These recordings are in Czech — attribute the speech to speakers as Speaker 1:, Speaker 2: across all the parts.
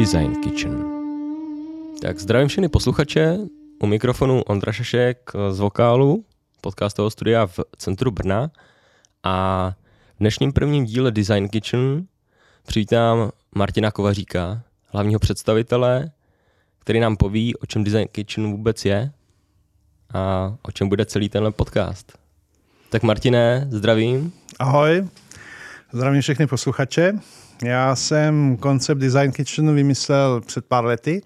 Speaker 1: Design Kitchen. Tak zdravím všechny posluchače, u mikrofonu Ondra Šašek z Vokálu, podcastového studia v centru Brna a v dnešním prvním díle Design Kitchen přivítám Martina Kovaříka, hlavního představitele, který nám poví, o čem Design Kitchen vůbec je a o čem bude celý tenhle podcast. Tak Martine, zdravím.
Speaker 2: Ahoj, zdravím všechny posluchače. Já jsem koncept Design Kitchen vymyslel před pár lety,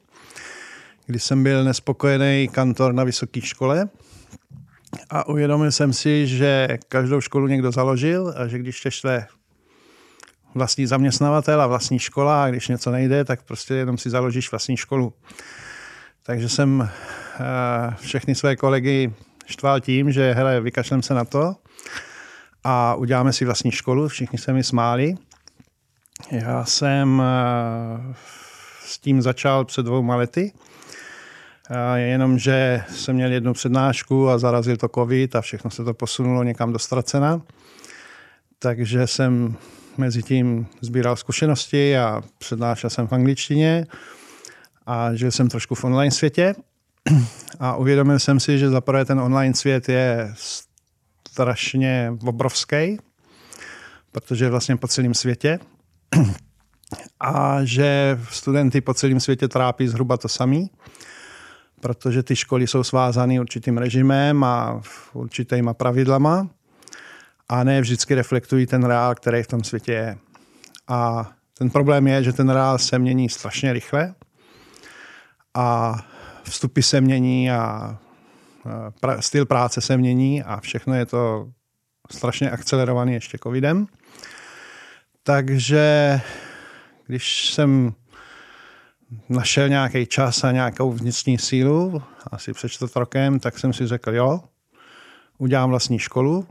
Speaker 2: kdy jsem byl nespokojený kantor na vysoké škole a uvědomil jsem si, že každou školu někdo založil a že když tě vlastní zaměstnavatel a vlastní škola a když něco nejde, tak prostě jenom si založíš vlastní školu. Takže jsem eh, všechny své kolegy štval tím, že hele, vykašlem se na to a uděláme si vlastní školu. Všichni se mi smáli. Já jsem eh, s tím začal před dvouma lety. Jenomže jsem měl jednu přednášku a zarazil to covid a všechno se to posunulo někam do ztracena. Takže jsem mezi tím sbíral zkušenosti a přednášel jsem v angličtině a žil jsem trošku v online světě a uvědomil jsem si, že zaprvé ten online svět je strašně obrovský, protože je vlastně po celém světě a že studenty po celém světě trápí zhruba to samé, protože ty školy jsou svázány určitým režimem a určitýma pravidlama a ne vždycky reflektují ten reál, který v tom světě je. A ten problém je, že ten reál se mění strašně rychle a vstupy se mění a styl práce se mění a všechno je to strašně akcelerovaný ještě covidem. Takže když jsem našel nějaký čas a nějakou vnitřní sílu, asi před čtvrt rokem, tak jsem si řekl, jo, udělám vlastní školu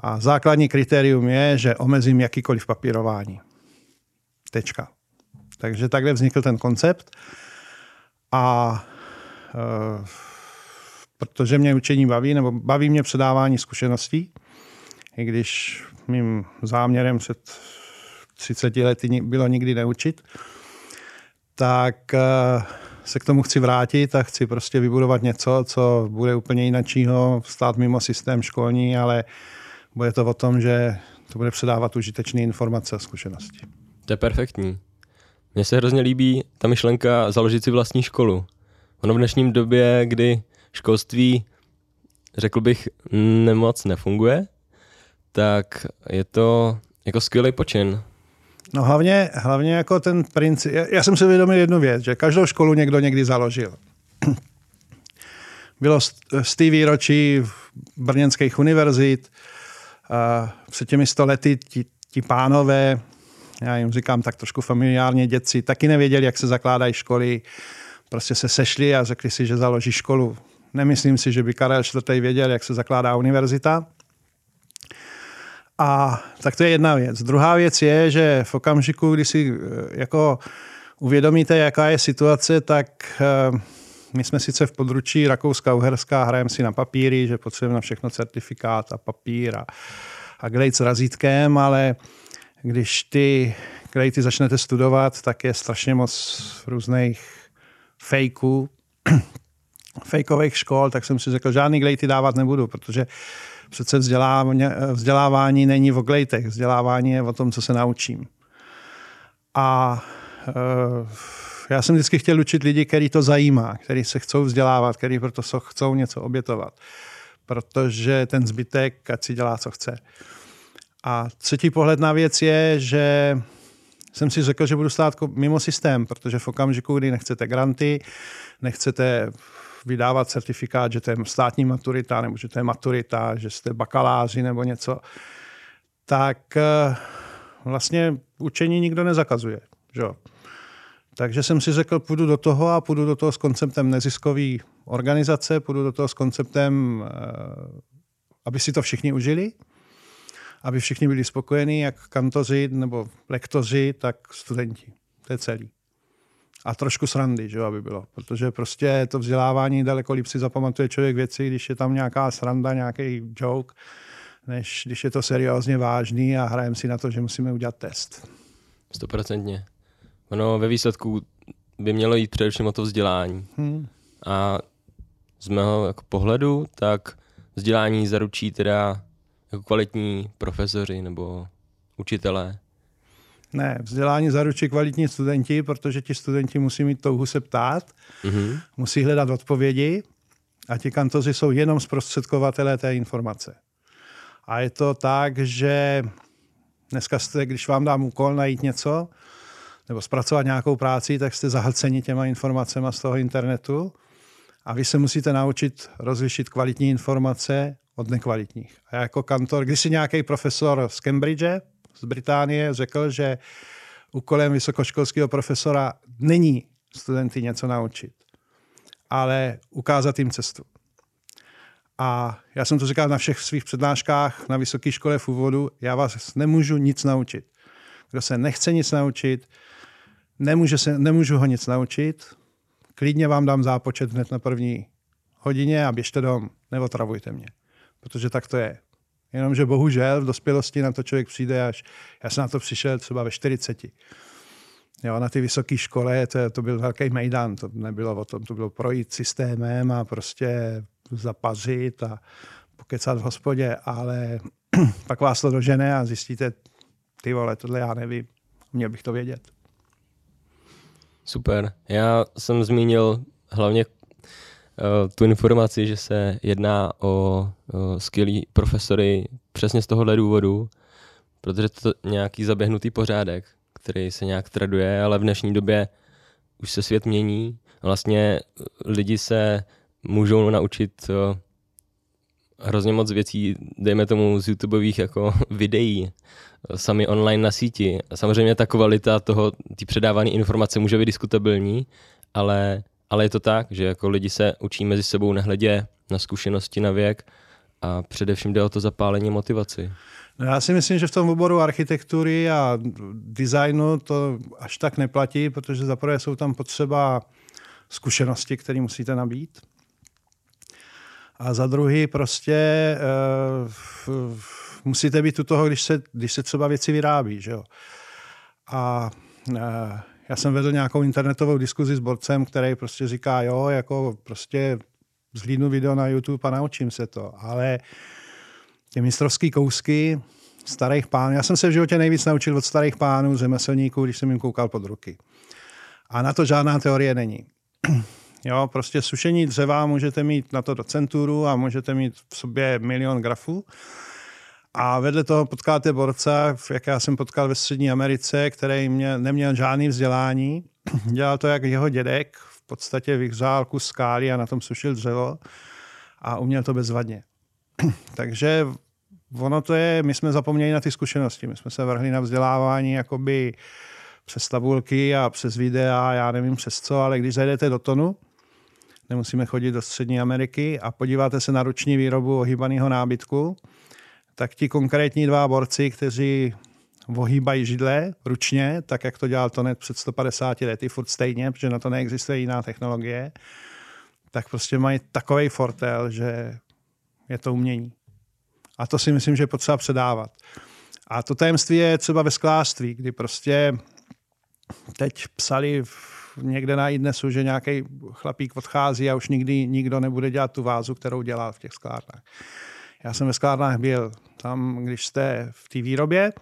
Speaker 2: a základní kritérium je, že omezím jakýkoliv papírování. Tečka. Takže takhle vznikl ten koncept a e, protože mě učení baví, nebo baví mě předávání zkušeností, i když mým záměrem před 30 lety bylo nikdy neučit, tak eh, se k tomu chci vrátit a chci prostě vybudovat něco, co bude úplně jinačího, stát mimo systém školní, ale bude to o tom, že to bude předávat užitečné informace a zkušenosti.
Speaker 1: To je perfektní. Mně se hrozně líbí ta myšlenka založit si vlastní školu. Ono v dnešním době, kdy školství, řekl bych, nemoc nefunguje, tak je to jako skvělý počin.
Speaker 2: No hlavně, hlavně jako ten princip, já, jsem si uvědomil jednu věc, že každou školu někdo někdy založil. Bylo z té výročí brněnských univerzit, a před těmi sto lety ti, ti pánové, já jim říkám tak trošku familiárně, děci, taky nevěděli, jak se zakládají školy, prostě se sešli a řekli si, že založí školu. Nemyslím si, že by Karel IV. věděl, jak se zakládá univerzita. A tak to je jedna věc. Druhá věc je, že v okamžiku, kdy si eh, jako uvědomíte, jaká je situace, tak eh, my jsme sice v područí Rakouska, Uherská, hrajeme si na papíry, že potřebujeme na všechno certifikát a papír a, a glejc razítkem, ale když ty glejty začnete studovat, tak je strašně moc různých fejků, fejkových škol, tak jsem si řekl, žádný glejty dávat nebudu, protože Přece vzdělávání, není o glejtech, vzdělávání je o tom, co se naučím. A e, já jsem vždycky chtěl učit lidi, který to zajímá, který se chcou vzdělávat, který proto chcou něco obětovat. Protože ten zbytek, ať si dělá, co chce. A třetí pohled na věc je, že jsem si řekl, že budu stát mimo systém, protože v okamžiku, kdy nechcete granty, nechcete vydávat certifikát, že to je státní maturita, nebo že to je maturita, že jste bakaláři nebo něco, tak eh, vlastně učení nikdo nezakazuje. Že? Takže jsem si řekl, půjdu do toho a půjdu do toho s konceptem neziskové organizace, půjdu do toho s konceptem, eh, aby si to všichni užili, aby všichni byli spokojení, jak kantoři nebo lektoři, tak studenti. To je celý a trošku srandy, že aby bylo. Protože prostě to vzdělávání daleko líp si zapamatuje člověk věci, když je tam nějaká sranda, nějaký joke, než když je to seriózně vážný a hrajeme si na to, že musíme udělat test.
Speaker 1: Stoprocentně. Ono ve výsledku by mělo jít především o to vzdělání.
Speaker 2: Hmm.
Speaker 1: A z mého jako pohledu, tak vzdělání zaručí teda jako kvalitní profesoři nebo učitelé.
Speaker 2: Ne, vzdělání zaručí kvalitní studenti, protože ti studenti musí mít touhu se ptát,
Speaker 1: Mhm.
Speaker 2: musí hledat odpovědi a ti kantoři jsou jenom zprostředkovatelé té informace. A je to tak, že dneska jste, když vám dám úkol najít něco nebo zpracovat nějakou práci, tak jste zahlceni těma informacemi z toho internetu a vy se musíte naučit rozlišit kvalitní informace od nekvalitních. A jako kantor, když si nějaký profesor z Cambridge, z Británie, řekl, že úkolem vysokoškolského profesora není studenty něco naučit, ale ukázat jim cestu. A já jsem to říkal na všech svých přednáškách na vysoké škole v úvodu, já vás nemůžu nic naučit. Kdo se nechce nic naučit, nemůže se, nemůžu ho nic naučit, klidně vám dám zápočet hned na první hodině a běžte dom, neotravujte mě. Protože tak to je. Jenomže bohužel v dospělosti na to člověk přijde až, já jsem na to přišel třeba ve 40. Jo, na ty vysoké škole to, to byl velký mejdan, to nebylo o tom, to bylo projít systémem a prostě zapařit a pokecat v hospodě, ale pak vás to dožene a zjistíte, ty vole, tohle já nevím, měl bych to vědět.
Speaker 1: Super. Já jsem zmínil hlavně tu informaci, že se jedná o skvělý profesory přesně z tohohle důvodu, protože to nějaký zaběhnutý pořádek, který se nějak traduje, ale v dnešní době už se svět mění. Vlastně lidi se můžou naučit uh, hrozně moc věcí, dejme tomu z YouTubeových jako videí, sami online na síti. Samozřejmě ta kvalita toho, ty předávané informace může být diskutabilní, ale, ale je to tak, že jako lidi se učí mezi sebou nehledě na zkušenosti, na věk a především jde o to zapálení motivaci.
Speaker 2: No já si myslím, že v tom oboru architektury a designu to až tak neplatí, protože zaprvé jsou tam potřeba zkušenosti, které musíte nabít. A za druhý prostě uh, musíte být u toho, když se, když se třeba věci vyrábí. Že jo? A uh, já jsem vedl nějakou internetovou diskuzi s borcem, který prostě říká, jo, jako prostě zhlídnu video na YouTube a naučím se to. Ale ty mistrovské kousky starých pánů, já jsem se v životě nejvíc naučil od starých pánů, řemeslníků, když jsem jim koukal pod ruky. A na to žádná teorie není. Jo, prostě sušení dřeva můžete mít na to docenturu a můžete mít v sobě milion grafů. A vedle toho potkáte borce, jak já jsem potkal ve Střední Americe, který mě, neměl žádný vzdělání. Dělal to jak jeho dědek, v podstatě vyhřál kus skály a na tom sušil dřevo a uměl to bezvadně. Takže ono to je, my jsme zapomněli na ty zkušenosti, my jsme se vrhli na vzdělávání jakoby přes tabulky a přes videa, já nevím přes co, ale když zajdete do tonu, nemusíme chodit do Střední Ameriky a podíváte se na ruční výrobu ohýbaného nábytku, tak ti konkrétní dva borci, kteří ohýbají židle ručně, tak jak to dělal Tonet před 150 lety, furt stejně, protože na to neexistuje jiná technologie, tak prostě mají takový fortel, že je to umění. A to si myslím, že je potřeba předávat. A to tajemství je třeba ve sklářství, kdy prostě teď psali někde na idnesu, že nějaký chlapík odchází a už nikdy nikdo nebude dělat tu vázu, kterou dělal v těch sklárnách. Já jsem ve sklárnách byl tam, když jste v té výrobě,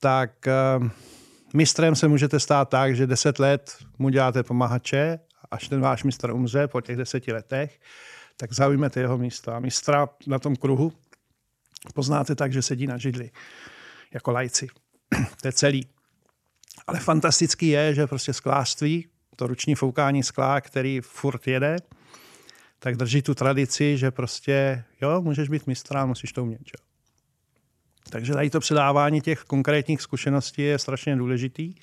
Speaker 2: tak uh, mistrem se můžete stát tak, že deset let mu děláte pomahače, až ten váš mistr umře po těch deseti letech, tak zaujmete jeho místo. A mistra na tom kruhu poznáte tak, že sedí na židli, jako lajci. to je celý. Ale fantastický je, že prostě sklářství, to ruční foukání skla, který furt jede, tak drží tu tradici, že prostě, jo, můžeš být mistra, musíš to umět. Jo. Takže tady to předávání těch konkrétních zkušeností je strašně důležitý.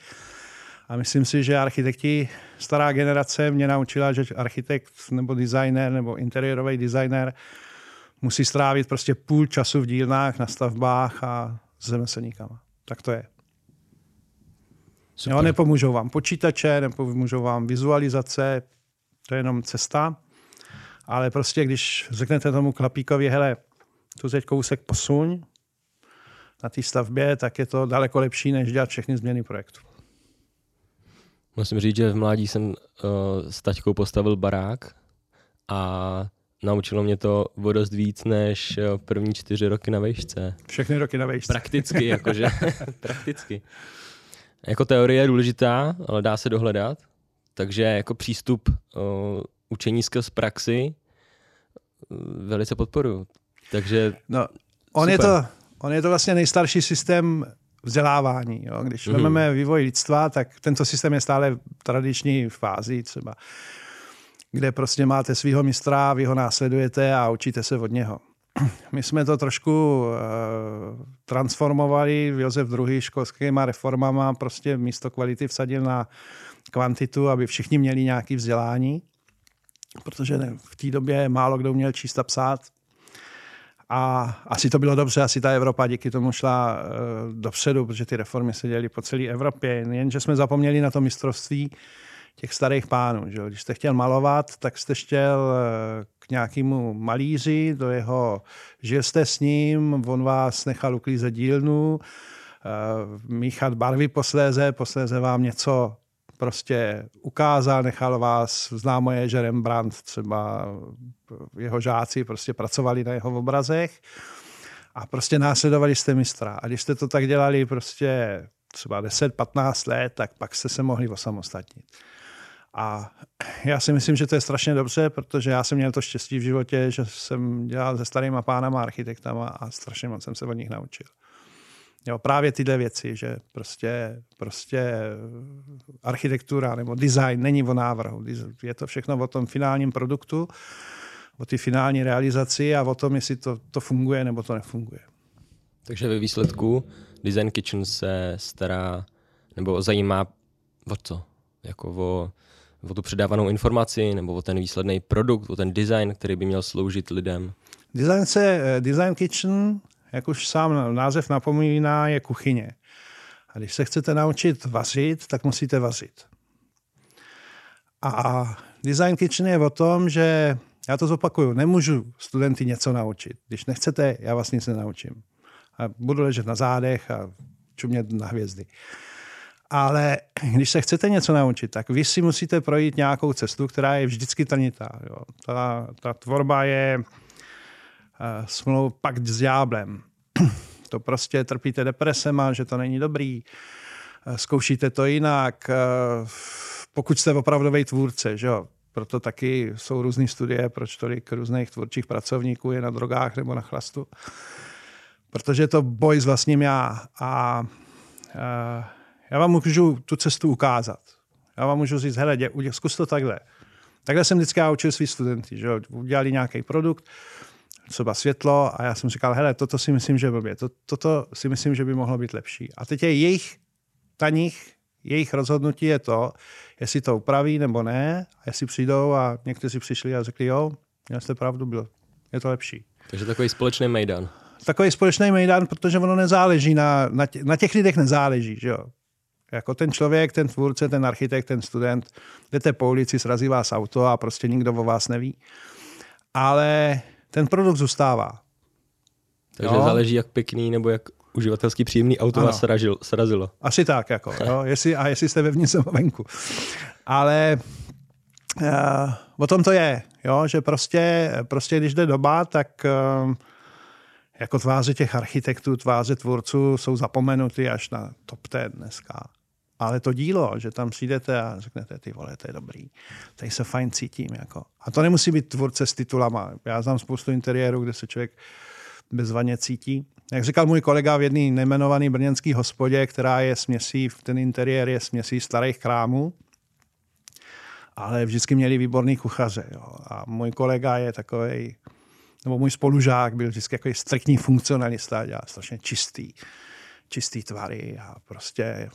Speaker 2: A myslím si, že architekti, stará generace mě naučila, že architekt nebo designer nebo interiérový designer musí strávit prostě půl času v dílnách, na stavbách a s řemeslníkama. Tak to je. Jo, nepomůžou vám počítače, nepomůžou vám vizualizace, to je jenom cesta. Ale prostě, když řeknete tomu klapíkovi, hele, tu teď kousek posuň na té stavbě, tak je to daleko lepší, než dělat všechny změny projektu.
Speaker 1: Musím říct, že v mládí jsem uh, s taťkou postavil barák a naučilo mě to o dost víc než eh, první čtyři roky na vejšce.
Speaker 2: Všechny roky na vejšce.
Speaker 1: Prakticky, jakože. Prakticky. Jako teorie je důležitá, ale dá se dohledat. Takže jako přístup uh, učení z praxi uh, velice podporuji. Takže
Speaker 2: no, on, je to, on je to vlastně nejstarší systém vzdělávání. Jo. Když mm-hmm. vezmeme vývoj lidstva, tak tento systém je stále v tradiční fázi třeba, kde prostě máte svého mistra, vy ho následujete a učíte se od něho. My jsme to trošku uh, transformovali, Josef II. školskýma reformama prostě místo kvality vsadil na kvantitu, aby všichni měli nějaké vzdělání, protože v té době málo kdo měl číst a psát. A asi to bylo dobře, asi ta Evropa díky tomu šla uh, dopředu, protože ty reformy se děly po celé Evropě, jenže jsme zapomněli na to mistrovství těch starých pánů. Že? Když jste chtěl malovat, tak jste štěl uh, k nějakému malíři, do jeho, žil jste s ním, on vás nechal uklízet dílnu, uh, míchat barvy posléze, posléze vám něco prostě ukázal, nechal vás, známo je, že Rembrandt třeba jeho žáci prostě pracovali na jeho obrazech a prostě následovali jste mistra. A když jste to tak dělali prostě třeba 10-15 let, tak pak jste se mohli osamostatnit. A já si myslím, že to je strašně dobře, protože já jsem měl to štěstí v životě, že jsem dělal se starýma pánama architektama a strašně moc jsem se od nich naučil. Jo, právě tyhle věci, že prostě, prostě architektura nebo design není o návrhu. Je to všechno o tom finálním produktu, o ty finální realizaci a o tom, jestli to, to funguje nebo to nefunguje.
Speaker 1: Takže ve výsledku Design Kitchen se stará nebo zajímá o co? Jako o, o tu předávanou informaci nebo o ten výsledný produkt, o ten design, který by měl sloužit lidem?
Speaker 2: Design, se, eh, design Kitchen jak už sám název napomíná, je kuchyně. A když se chcete naučit vařit, tak musíte vařit. A design kitchen je o tom, že já to zopakuju, nemůžu studenty něco naučit. Když nechcete, já vás nic nenaučím. A budu ležet na zádech a čumět na hvězdy. Ale když se chcete něco naučit, tak vy si musíte projít nějakou cestu, která je vždycky trnitá. Jo. Ta, ta tvorba je uh, smlouv pakt s dňáblem. to prostě trpíte depresema, že to není dobrý, uh, zkoušíte to jinak. Uh, pokud jste opravdový tvůrce, že jo, proto taky jsou různé studie, proč tolik různých tvůrčích pracovníků je na drogách nebo na chlastu. Protože je to boj s vlastním já. A já vám můžu tu cestu ukázat. Já vám můžu říct, hele, zkus to takhle. Takhle jsem vždycky učil svý studenty, že udělali nějaký produkt, třeba světlo a já jsem říkal, hele, toto si myslím, že blbě, to, toto si myslím, že by mohlo být lepší. A teď je jejich taních, jejich rozhodnutí je to, jestli to upraví nebo ne, a jestli přijdou a někteří přišli a řekli, jo, měl jste pravdu, bylo, je to lepší.
Speaker 1: Takže takový společný mejdan.
Speaker 2: Takový společný mejdan, protože ono nezáleží na, na, tě, na těch lidech nezáleží, že jo. Jako ten člověk, ten tvůrce, ten architekt, ten student, jdete po ulici, srazí vás auto a prostě nikdo o vás neví. Ale ten produkt zůstává.
Speaker 1: Takže jo? záleží, jak pěkný nebo jak uživatelsky příjemný auto vás sražil, srazilo.
Speaker 2: Asi tak, jako, jo? Jestli, a jestli jste vevnitř nebo venku. Ale uh, o tom to je, jo? že prostě, prostě když jde doba, tak uh, jako tváře těch architektů, tváře tvůrců jsou zapomenuty až na top ten dneska. Ale to dílo, že tam přijdete a řeknete, ty vole, to je dobrý, tady se fajn cítím. Jako. A to nemusí být tvůrce s titulama. Já znám spoustu interiérů, kde se člověk bezvaně cítí. Jak říkal můj kolega v jedné nejmenované brněnské hospodě, která je směsí, ten interiér je směsí starých krámů, ale vždycky měli výborný kuchaře. Jo. A můj kolega je takový, nebo můj spolužák byl vždycky takový striktní funkcionalista, dělal strašně čistý čistý tvary a prostě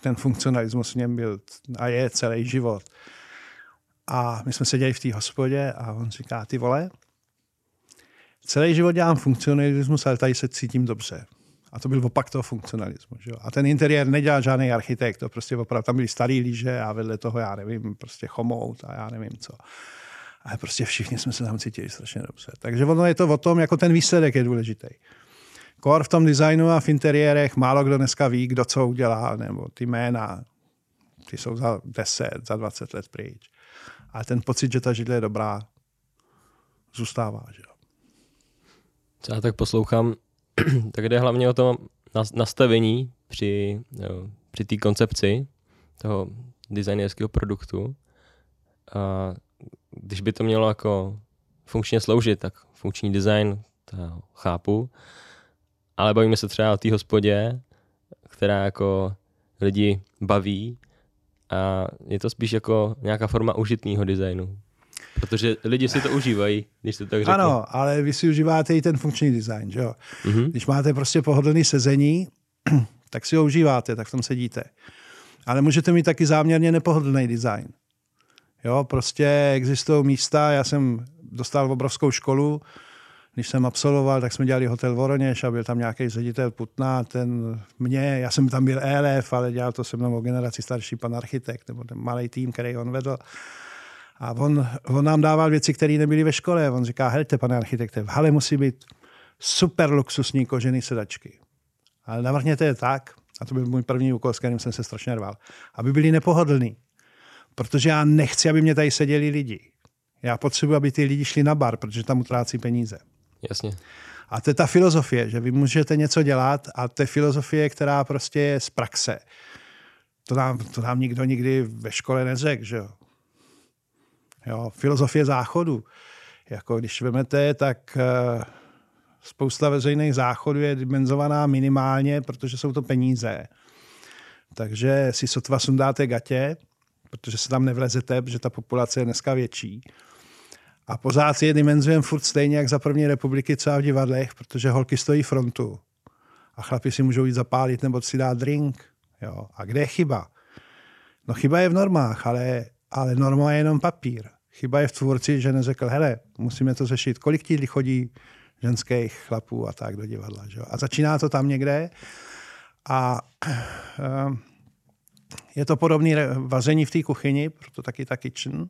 Speaker 2: ten funkcionalismus v něm byl a je celý život. A my jsme seděli v té hospodě a on říká, ty vole, celý život dělám funkcionalismus, ale tady se cítím dobře. A to byl opak toho funkcionalismu. Že? A ten interiér nedělal žádný architekt, to prostě opravdu, tam byly starý líže a vedle toho, já nevím, prostě chomout a já nevím co. Ale prostě všichni jsme se tam cítili strašně dobře. Takže ono je to o tom, jako ten výsledek je důležitý. Kor v tom designu a v interiérech málo kdo dneska ví, kdo co udělá, nebo ty jména. ty jsou za 10, za 20 let pryč. Ale ten pocit, že ta židle je dobrá, zůstává. Že?
Speaker 1: Co já tak poslouchám, tak jde hlavně o to nastavení při, jo, při té koncepci toho designerského produktu. A když by to mělo jako funkčně sloužit, tak funkční design to chápu, ale bavíme se třeba o té hospodě, která jako lidi baví a je to spíš jako nějaká forma užitného designu. Protože lidi si to užívají, když to tak řeknu.
Speaker 2: Ano, ale vy si užíváte i ten funkční design, že jo? Mm-hmm. Když máte prostě pohodlný sezení, tak si ho užíváte, tak v tom sedíte. Ale můžete mít taky záměrně nepohodlný design. Jo, prostě existují místa, já jsem dostal obrovskou školu, když jsem absolvoval, tak jsme dělali hotel Voroněž a byl tam nějaký ředitel Putna, ten mě, já jsem tam byl ELF, ale dělal to se mnou o generaci starší pan architekt, nebo ten malý tým, který on vedl. A on, on nám dával věci, které nebyly ve škole. On říká, helte, pane architekte, v hale musí být super luxusní kožený sedačky. Ale navrhněte je tak, a to byl můj první úkol, s kterým jsem se strašně rval, aby byli nepohodlní. Protože já nechci, aby mě tady seděli lidi. Já potřebuji, aby ty lidi šli na bar, protože tam utrácí peníze.
Speaker 1: Jasně.
Speaker 2: A to je ta filozofie, že vy můžete něco dělat a to je filozofie, která prostě je z praxe. To nám, to nám nikdo nikdy ve škole neřekl, že jo. jo filozofie záchodu. Jako když vezmete, tak uh, spousta veřejných záchodů je dimenzovaná minimálně, protože jsou to peníze. Takže si sotva sundáte gatě, protože se tam nevlezete, protože ta populace je dneska větší. A pořád je dimenzujeme furt stejně, jak za první republiky, co v divadlech, protože holky stojí frontu. A chlapi si můžou jít zapálit nebo si dát drink. Jo. A kde je chyba? No chyba je v normách, ale, ale norma je jenom papír. Chyba je v tvůrci, že neřekl, hele, musíme to řešit. Kolik ti chodí ženských chlapů a tak do divadla. Že? A začíná to tam někde. A uh, je to podobné vaření v té kuchyni, proto taky ta kitchen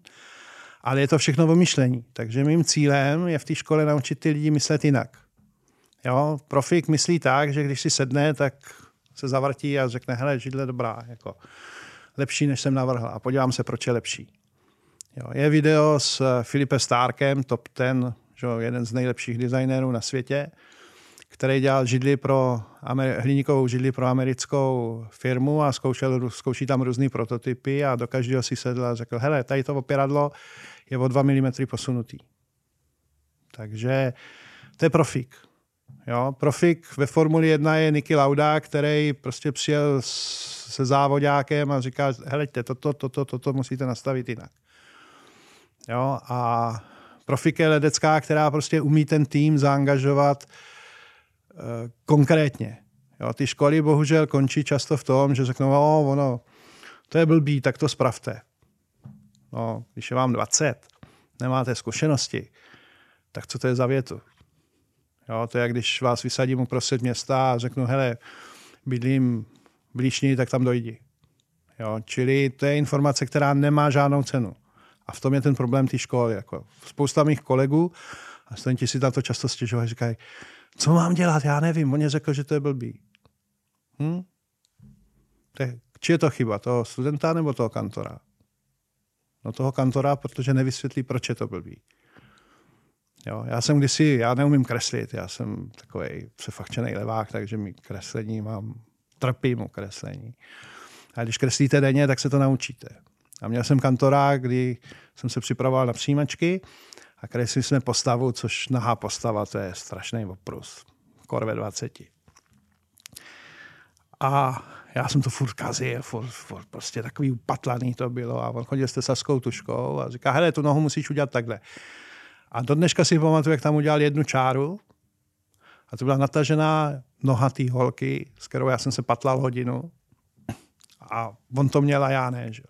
Speaker 2: ale je to všechno o myšlení. Takže mým cílem je v té škole naučit ty lidi myslet jinak. Jo, profik myslí tak, že když si sedne, tak se zavrtí a řekne, hele, židle dobrá, jako lepší, než jsem navrhl. A podívám se, proč je lepší. Jo, je video s Filipem Starkem, top ten, že, jeden z nejlepších designérů na světě, který dělal židli pro hliníkovou židli pro americkou firmu a zkoušel, zkouší tam různé prototypy a do každého si sedl a řekl, hele, tady to opěradlo je o 2 mm posunutý. Takže to je profík. Jo, profík ve Formuli 1 je Niky Lauda, který prostě přijel se závodákem a říká, heleďte, toto, toto, toto musíte nastavit jinak. Jo, a profik je ledecká, která prostě umí ten tým zaangažovat konkrétně. Jo, ty školy bohužel končí často v tom, že řeknou, o, ono, to je blbý, tak to spravte. No, když je vám 20, nemáte zkušenosti, tak co to je za větu? Jo, to je, když vás vysadím uprostřed města a řeknu, hele, bydlím blížní, tak tam dojdi. Jo, čili to je informace, která nemá žádnou cenu. A v tom je ten problém té školy. Jako spousta mých kolegů a studenti si na to často stěžují říkají, co mám dělat, já nevím, on řekl, že to je blbý. Hm? Je, či je to chyba, toho studenta nebo toho kantora? No toho kantora, protože nevysvětlí, proč je to blbý. Jo, já jsem kdysi, já neumím kreslit, já jsem takový přefakčený levák, takže mi kreslení mám, trpím u kreslení. A když kreslíte denně, tak se to naučíte. A měl jsem kantora, kdy jsem se připravoval na přijímačky a kreslili jsme postavu, což nahá postava, to je strašný oprus. Korve 20. A já jsem to furt kazil, furt, furt prostě takový upatlaný to bylo a on chodil s tesaskou tuškou a říká, hele, tu nohu musíš udělat takhle. A do dneška si pamatuju, jak tam udělal jednu čáru a to byla natažená noha té holky, s kterou já jsem se patlal hodinu a on to měl a já ne. Že?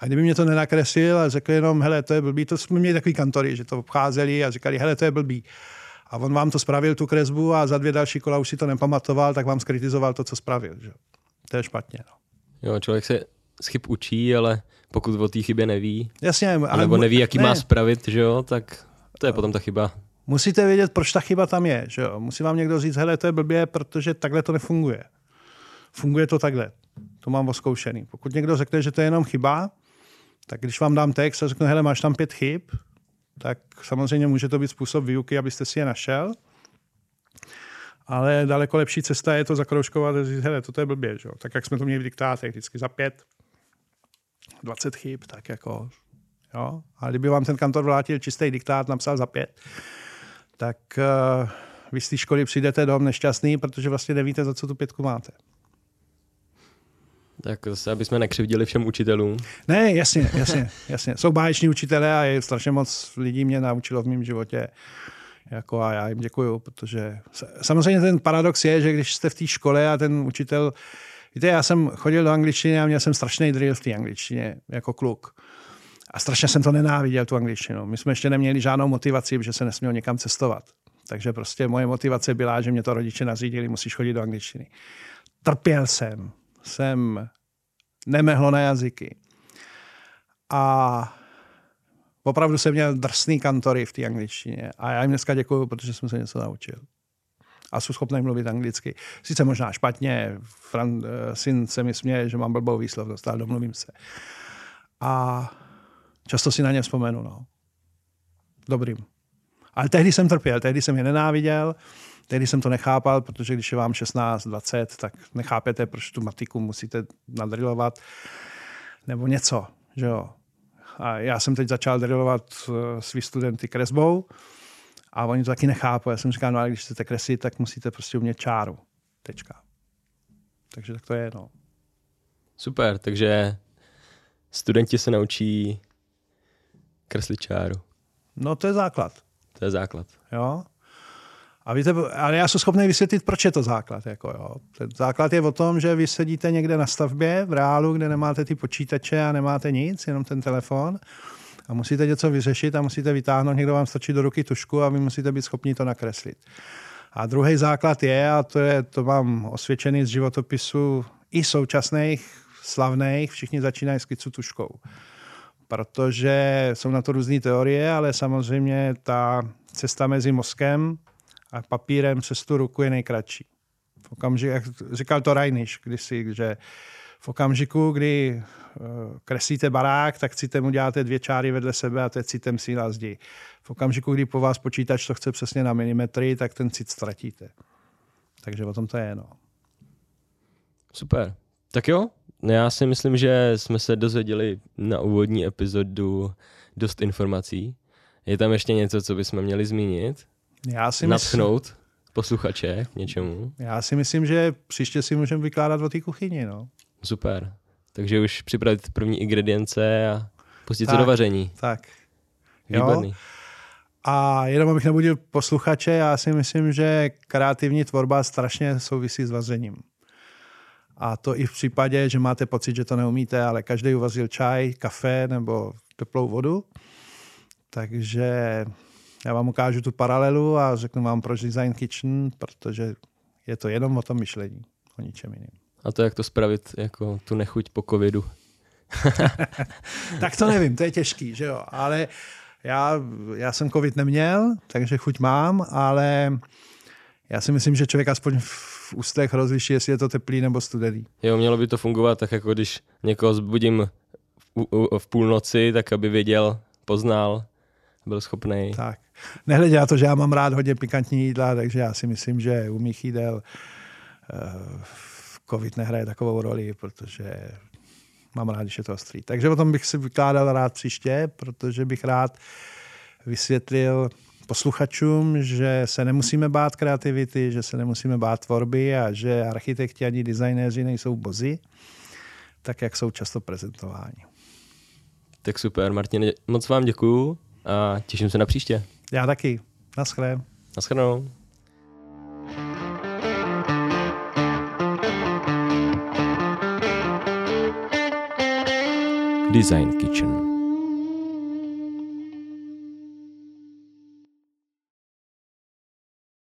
Speaker 2: A kdyby mě to nenakreslil a řekl jenom, hele, to je blbý, to jsme měli takový kantory, že to obcházeli a říkali, hele, to je blbý a on vám to spravil, tu kresbu, a za dvě další kola už si to nepamatoval, tak vám skritizoval to, co spravil. Že? To je špatně. No.
Speaker 1: Jo, člověk se z chyb učí, ale pokud o té chybě neví,
Speaker 2: Jasně,
Speaker 1: ale nebo neví, jaký ne. má spravit, že jo, tak to je potom ta chyba.
Speaker 2: Musíte vědět, proč ta chyba tam je. Že jo? Musí vám někdo říct, hele, to je blbě, protože takhle to nefunguje. Funguje to takhle. To mám oskoušený. Pokud někdo řekne, že to je jenom chyba, tak když vám dám text a řeknu, hele, máš tam pět chyb, tak samozřejmě může to být způsob výuky, abyste si je našel. Ale daleko lepší cesta je to zakroužkovat a říct, hele, toto je blbě, že? tak jak jsme to měli v diktátech, vždycky za pět, 20 chyb, tak jako, jo. A kdyby vám ten kantor vrátil čistý diktát, napsal za pět, tak uh, vy z té školy přijdete dom nešťastný, protože vlastně nevíte, za co tu pětku máte.
Speaker 1: Tak zase, aby jsme nekřivdili všem učitelům.
Speaker 2: Ne, jasně, jasně, jasně. Jsou báječní učitelé a je strašně moc lidí mě naučilo v mém životě. Jako a já jim děkuju, protože samozřejmě ten paradox je, že když jste v té škole a ten učitel, víte, já jsem chodil do angličtiny a měl jsem strašný drill v té angličtině jako kluk. A strašně jsem to nenáviděl, tu angličtinu. My jsme ještě neměli žádnou motivaci, že se nesměl někam cestovat. Takže prostě moje motivace byla, že mě to rodiče nařídili, musíš chodit do angličtiny. Trpěl jsem, jsem nemehlo na jazyky. A opravdu jsem měl drsný kantory v té angličtině. A já jim dneska děkuju, protože jsem se něco naučil. A jsou schopný mluvit anglicky. Sice možná špatně, Fran, eh, syn se mi směje, že mám blbou výslovnost, ale domluvím se. A často si na ně vzpomenu. No. Dobrým. Ale tehdy jsem trpěl, tehdy jsem je nenáviděl, tehdy jsem to nechápal, protože když je vám 16, 20, tak nechápete, proč tu matiku musíte nadrilovat nebo něco. Že jo. A já jsem teď začal drilovat eh, svý studenty kresbou a oni to taky nechápou. Já jsem říkal, no ale když chcete kreslit, tak musíte prostě umět čáru. Tečka. Takže tak to je, no.
Speaker 1: Super, takže studenti se naučí kreslit čáru.
Speaker 2: No to je základ.
Speaker 1: To je základ.
Speaker 2: Jo? A víte, ale já jsem schopný vysvětlit, proč je to základ. Jako jo. Ten základ je o tom, že vy sedíte někde na stavbě v reálu, kde nemáte ty počítače a nemáte nic, jenom ten telefon a musíte něco vyřešit a musíte vytáhnout, někdo vám stačí do ruky tušku a vy musíte být schopni to nakreslit. A druhý základ je, a to, je, to mám osvědčený z životopisu i současných, slavných, všichni začínají skicu tuškou. Protože jsou na to různé teorie, ale samozřejmě ta cesta mezi mozkem a papírem přes tu ruku je nejkratší. V okamžiku, jak říkal to Rajniš kdysi, že v okamžiku, kdy uh, kreslíte barák, tak citem uděláte dvě čáry vedle sebe a to je citem síla zdi. V okamžiku, kdy po vás počítač to chce přesně na milimetry, tak ten cit ztratíte. Takže o tom to je, no.
Speaker 1: Super. Tak jo, já si myslím, že jsme se dozvěděli na úvodní epizodu dost informací. Je tam ještě něco, co bychom měli zmínit?
Speaker 2: Já si
Speaker 1: Natchnout myslím, posluchače k něčemu?
Speaker 2: Já si myslím, že příště si můžeme vykládat o té kuchyni. No.
Speaker 1: Super. Takže už připravit první ingredience a pustit tak, se do vaření.
Speaker 2: Tak.
Speaker 1: Výborný. Jo.
Speaker 2: A jenom abych nebudil posluchače, já si myslím, že kreativní tvorba strašně souvisí s vařením. A to i v případě, že máte pocit, že to neumíte, ale každý uvařil čaj, kafe nebo teplou vodu. Takže já vám ukážu tu paralelu a řeknu vám, proč Design Kitchen, protože je to jenom o tom myšlení, o ničem jiném.
Speaker 1: A to jak to spravit, jako tu nechuť po covidu?
Speaker 2: tak to nevím, to je těžký, že jo, ale já, já jsem covid neměl, takže chuť mám, ale já si myslím, že člověk aspoň v ústech rozliší, jestli je to teplý nebo studený.
Speaker 1: Jo, mělo by to fungovat tak, jako když někoho zbudím v, v půlnoci, tak aby věděl, poznal, byl schopný.
Speaker 2: Tak. Nehledě na to, že já mám rád hodně pikantní jídla, takže já si myslím, že u mých jídel uh, covid nehraje takovou roli, protože mám rád, když je to ostrý. Takže o tom bych si vykládal rád příště, protože bych rád vysvětlil posluchačům, že se nemusíme bát kreativity, že se nemusíme bát tvorby a že architekti ani designéři nejsou bozy, tak jak jsou často prezentováni.
Speaker 1: Tak super, Martin, moc vám děkuju a těším se na příště.
Speaker 2: Já taky. Naschle.
Speaker 1: Naschledanou. Design Kitchen